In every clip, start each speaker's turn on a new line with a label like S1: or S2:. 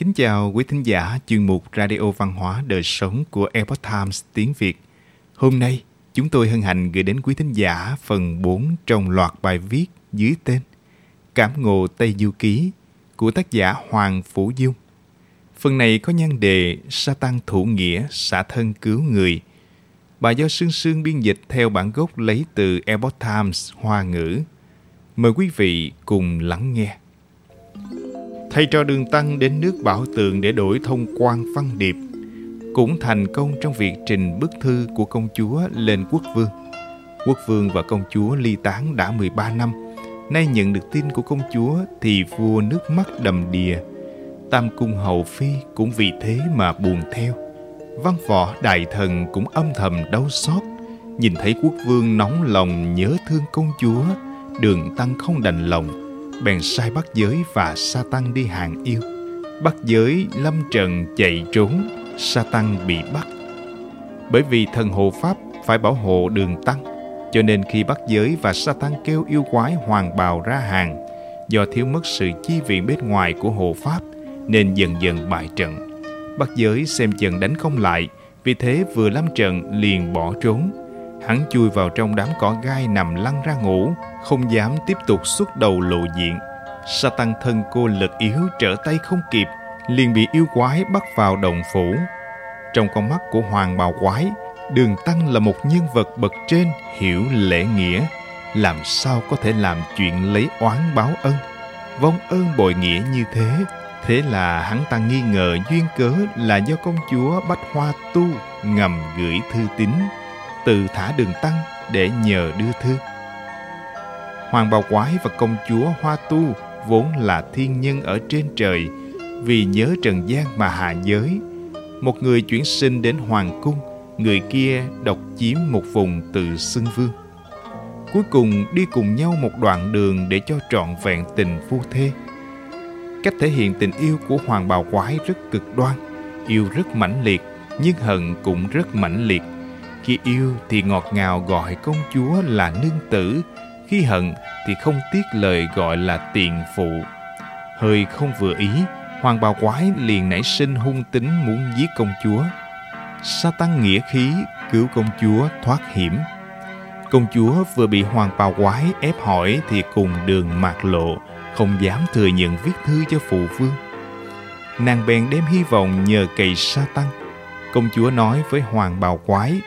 S1: Kính chào quý thính giả chuyên mục Radio Văn hóa Đời Sống của Epoch Times tiếng Việt. Hôm nay, chúng tôi hân hạnh gửi đến quý thính giả phần 4 trong loạt bài viết dưới tên Cảm ngộ Tây Du Ký của tác giả Hoàng Phủ Dung. Phần này có nhan đề Sa tăng thủ nghĩa, xả thân cứu người. Bài do Sương Sương biên dịch theo bản gốc lấy từ Epoch Times Hoa ngữ. Mời quý vị cùng lắng nghe. Thầy trò đường tăng đến nước Bảo Tường để đổi thông quan văn điệp, cũng thành công trong việc trình bức thư của công chúa lên quốc vương. Quốc vương và công chúa ly tán đã 13 năm, nay nhận được tin của công chúa thì vua nước mắt đầm đìa. Tam cung hậu phi cũng vì thế mà buồn theo. Văn võ đại thần cũng âm thầm đau xót, nhìn thấy quốc vương nóng lòng nhớ thương công chúa, đường tăng không đành lòng bèn sai bắt giới và sa tăng đi hàng yêu. Bắt giới lâm trần chạy trốn sa tăng bị bắt. Bởi vì thần hộ pháp phải bảo hộ đường tăng, cho nên khi bắt giới và sa tăng kêu yêu quái hoàng bào ra hàng, do thiếu mất sự chi viện bên ngoài của hộ pháp, nên dần dần bại trận. Bắt giới xem chừng đánh không lại, vì thế vừa lâm trận liền bỏ trốn hắn chui vào trong đám cỏ gai nằm lăn ra ngủ, không dám tiếp tục xuất đầu lộ diện. Sa tăng thân cô lực yếu trở tay không kịp, liền bị yêu quái bắt vào đồng phủ. Trong con mắt của hoàng bào quái, đường tăng là một nhân vật bậc trên hiểu lễ nghĩa. Làm sao có thể làm chuyện lấy oán báo ân? Vong ơn bội nghĩa như thế thế là hắn ta nghi ngờ duyên cớ là do công chúa bách hoa tu ngầm gửi thư tín từ thả đường tăng để nhờ đưa thư. Hoàng bào quái và công chúa hoa tu vốn là thiên nhân ở trên trời, vì nhớ trần gian mà hạ giới. Một người chuyển sinh đến hoàng cung, người kia độc chiếm một vùng từ xưng vương. Cuối cùng đi cùng nhau một đoạn đường để cho trọn vẹn tình phu thê. Cách thể hiện tình yêu của hoàng bào quái rất cực đoan, yêu rất mãnh liệt, nhưng hận cũng rất mãnh liệt khi yêu thì ngọt ngào gọi công chúa là nương tử, khi hận thì không tiếc lời gọi là tiền phụ. Hơi không vừa ý, hoàng bào quái liền nảy sinh hung tính muốn giết công chúa. Sa tăng nghĩa khí, cứu công chúa thoát hiểm. Công chúa vừa bị hoàng bào quái ép hỏi thì cùng đường mạc lộ, không dám thừa nhận viết thư cho phụ vương. Nàng bèn đem hy vọng nhờ cậy sa tăng công chúa nói với hoàng bào quái,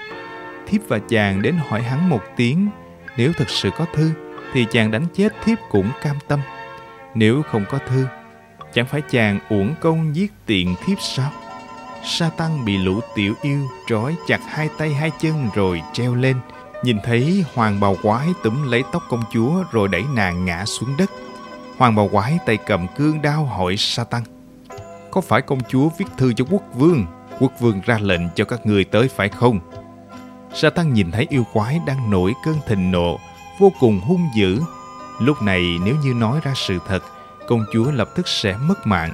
S1: thiếp và chàng đến hỏi hắn một tiếng, nếu thật sự có thư, thì chàng đánh chết thiếp cũng cam tâm. Nếu không có thư, chẳng phải chàng uổng công giết tiện thiếp sao? Sa tăng bị lũ tiểu yêu trói chặt hai tay hai chân rồi treo lên. Nhìn thấy hoàng bào quái túm lấy tóc công chúa rồi đẩy nàng ngã xuống đất. Hoàng bào quái tay cầm cương đao hỏi sa tăng có phải công chúa viết thư cho quốc vương quốc vương ra lệnh cho các ngươi tới phải không sa tăng nhìn thấy yêu quái đang nổi cơn thịnh nộ vô cùng hung dữ. Lúc này nếu như nói ra sự thật, công chúa lập tức sẽ mất mạng.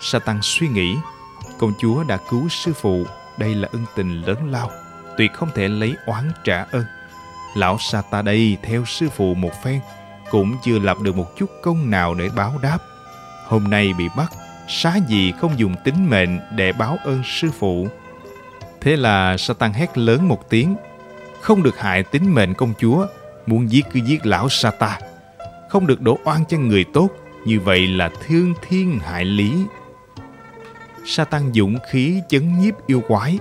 S1: Sa tăng suy nghĩ, công chúa đã cứu sư phụ, đây là ân tình lớn lao, tuyệt không thể lấy oán trả ơn. Lão sa ta đây theo sư phụ một phen, cũng chưa lập được một chút công nào để báo đáp. Hôm nay bị bắt, xá gì không dùng tính mệnh để báo ơn sư phụ. Thế là sa tăng hét lớn một tiếng, không được hại tính mệnh công chúa, muốn giết cứ giết lão Sata. Không được đổ oan cho người tốt, như vậy là thương thiên hại lý. Satan dũng khí chấn nhiếp yêu quái.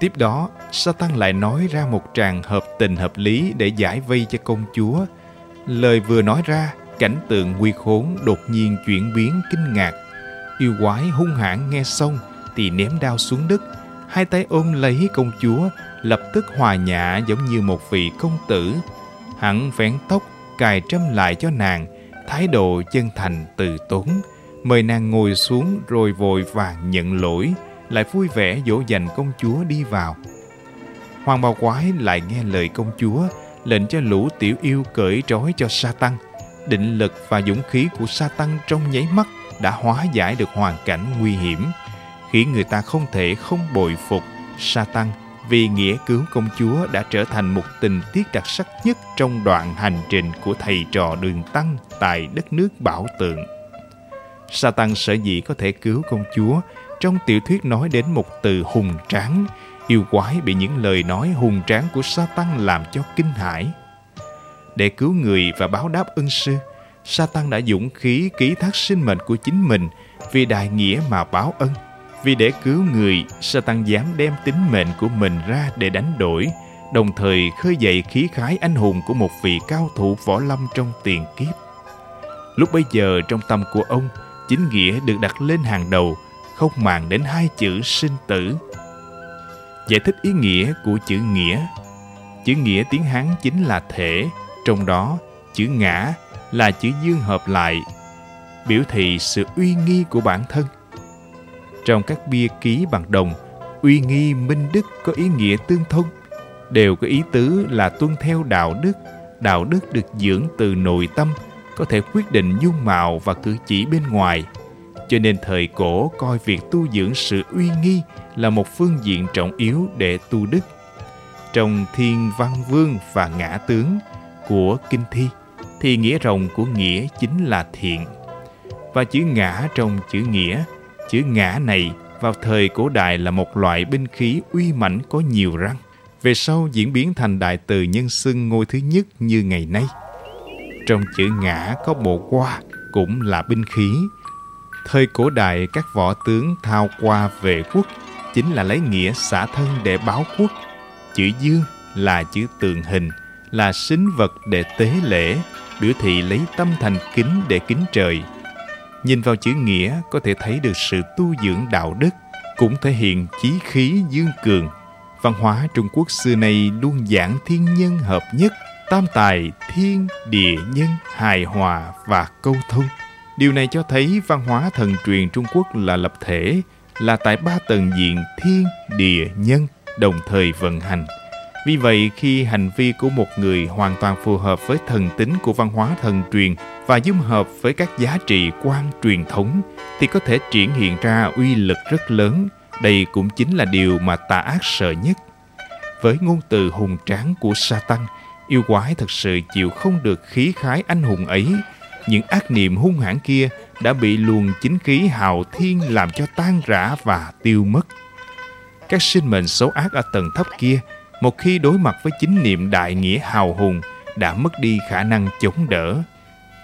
S1: Tiếp đó, Satan lại nói ra một tràng hợp tình hợp lý để giải vây cho công chúa. Lời vừa nói ra, cảnh tượng nguy khốn đột nhiên chuyển biến kinh ngạc. Yêu quái hung hãn nghe xong thì ném đao xuống đất, hai tay ôm lấy công chúa lập tức hòa nhã giống như một vị công tử. Hắn vén tóc cài trâm lại cho nàng thái độ chân thành từ tốn. Mời nàng ngồi xuống rồi vội vàng nhận lỗi lại vui vẻ dỗ dành công chúa đi vào. Hoàng bào quái lại nghe lời công chúa lệnh cho lũ tiểu yêu cởi trói cho sa tăng định lực và dũng khí của sa tăng trong nháy mắt đã hóa giải được hoàn cảnh nguy hiểm khiến người ta không thể không bội phục sa tăng vì nghĩa cứu công chúa đã trở thành một tình tiết đặc sắc nhất trong đoạn hành trình của thầy trò đường tăng tại đất nước Bảo Tượng. Satan sở dĩ có thể cứu công chúa trong tiểu thuyết nói đến một từ hùng tráng, yêu quái bị những lời nói hùng tráng của Satan làm cho kinh hãi. Để cứu người và báo đáp ân sư, Satan đã dũng khí ký thác sinh mệnh của chính mình vì đại nghĩa mà báo ân. Vì để cứu người, Satan dám đem tính mệnh của mình ra để đánh đổi, đồng thời khơi dậy khí khái anh hùng của một vị cao thủ võ lâm trong tiền kiếp. Lúc bấy giờ trong tâm của ông, chính nghĩa được đặt lên hàng đầu, không màng đến hai chữ sinh tử. Giải thích ý nghĩa của chữ nghĩa. Chữ nghĩa tiếng Hán chính là thể, trong đó chữ ngã là chữ dương hợp lại, biểu thị sự uy nghi của bản thân. Trong các bia ký bằng đồng, uy nghi minh đức có ý nghĩa tương thông, đều có ý tứ là tuân theo đạo đức, đạo đức được dưỡng từ nội tâm, có thể quyết định dung mạo và cử chỉ bên ngoài. Cho nên thời cổ coi việc tu dưỡng sự uy nghi là một phương diện trọng yếu để tu đức. Trong Thiên Văn Vương và Ngã Tướng của Kinh Thi, thì nghĩa rồng của nghĩa chính là thiện. Và chữ ngã trong chữ nghĩa, chữ ngã này vào thời cổ đại là một loại binh khí uy mãnh có nhiều răng. Về sau diễn biến thành đại từ nhân xưng ngôi thứ nhất như ngày nay. Trong chữ ngã có bộ qua cũng là binh khí. Thời cổ đại các võ tướng thao qua về quốc chính là lấy nghĩa xả thân để báo quốc. Chữ dương là chữ tượng hình, là sinh vật để tế lễ, biểu thị lấy tâm thành kính để kính trời. Nhìn vào chữ nghĩa có thể thấy được sự tu dưỡng đạo đức, cũng thể hiện chí khí dương cường. Văn hóa Trung Quốc xưa nay luôn giảng thiên nhân hợp nhất, tam tài thiên địa nhân hài hòa và câu thông. Điều này cho thấy văn hóa thần truyền Trung Quốc là lập thể, là tại ba tầng diện thiên, địa, nhân đồng thời vận hành. Vì vậy, khi hành vi của một người hoàn toàn phù hợp với thần tính của văn hóa thần truyền và dung hợp với các giá trị quan truyền thống, thì có thể triển hiện ra uy lực rất lớn. Đây cũng chính là điều mà tà ác sợ nhất. Với ngôn từ hùng tráng của Satan, yêu quái thật sự chịu không được khí khái anh hùng ấy. Những ác niệm hung hãn kia đã bị luồng chính khí hào thiên làm cho tan rã và tiêu mất. Các sinh mệnh xấu ác ở tầng thấp kia một khi đối mặt với chính niệm đại nghĩa hào hùng đã mất đi khả năng chống đỡ.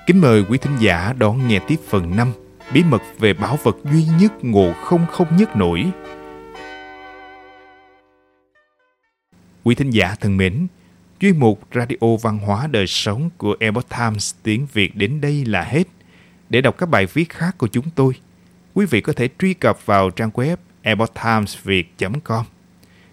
S1: Kính mời quý thính giả đón nghe tiếp phần 5 Bí mật về bảo vật duy nhất ngộ không không nhất nổi. Quý thính giả thân mến, chuyên mục Radio Văn hóa Đời Sống của Epoch Times tiếng Việt đến đây là hết. Để đọc các bài viết khác của chúng tôi, quý vị có thể truy cập vào trang web epochtimesviet.com.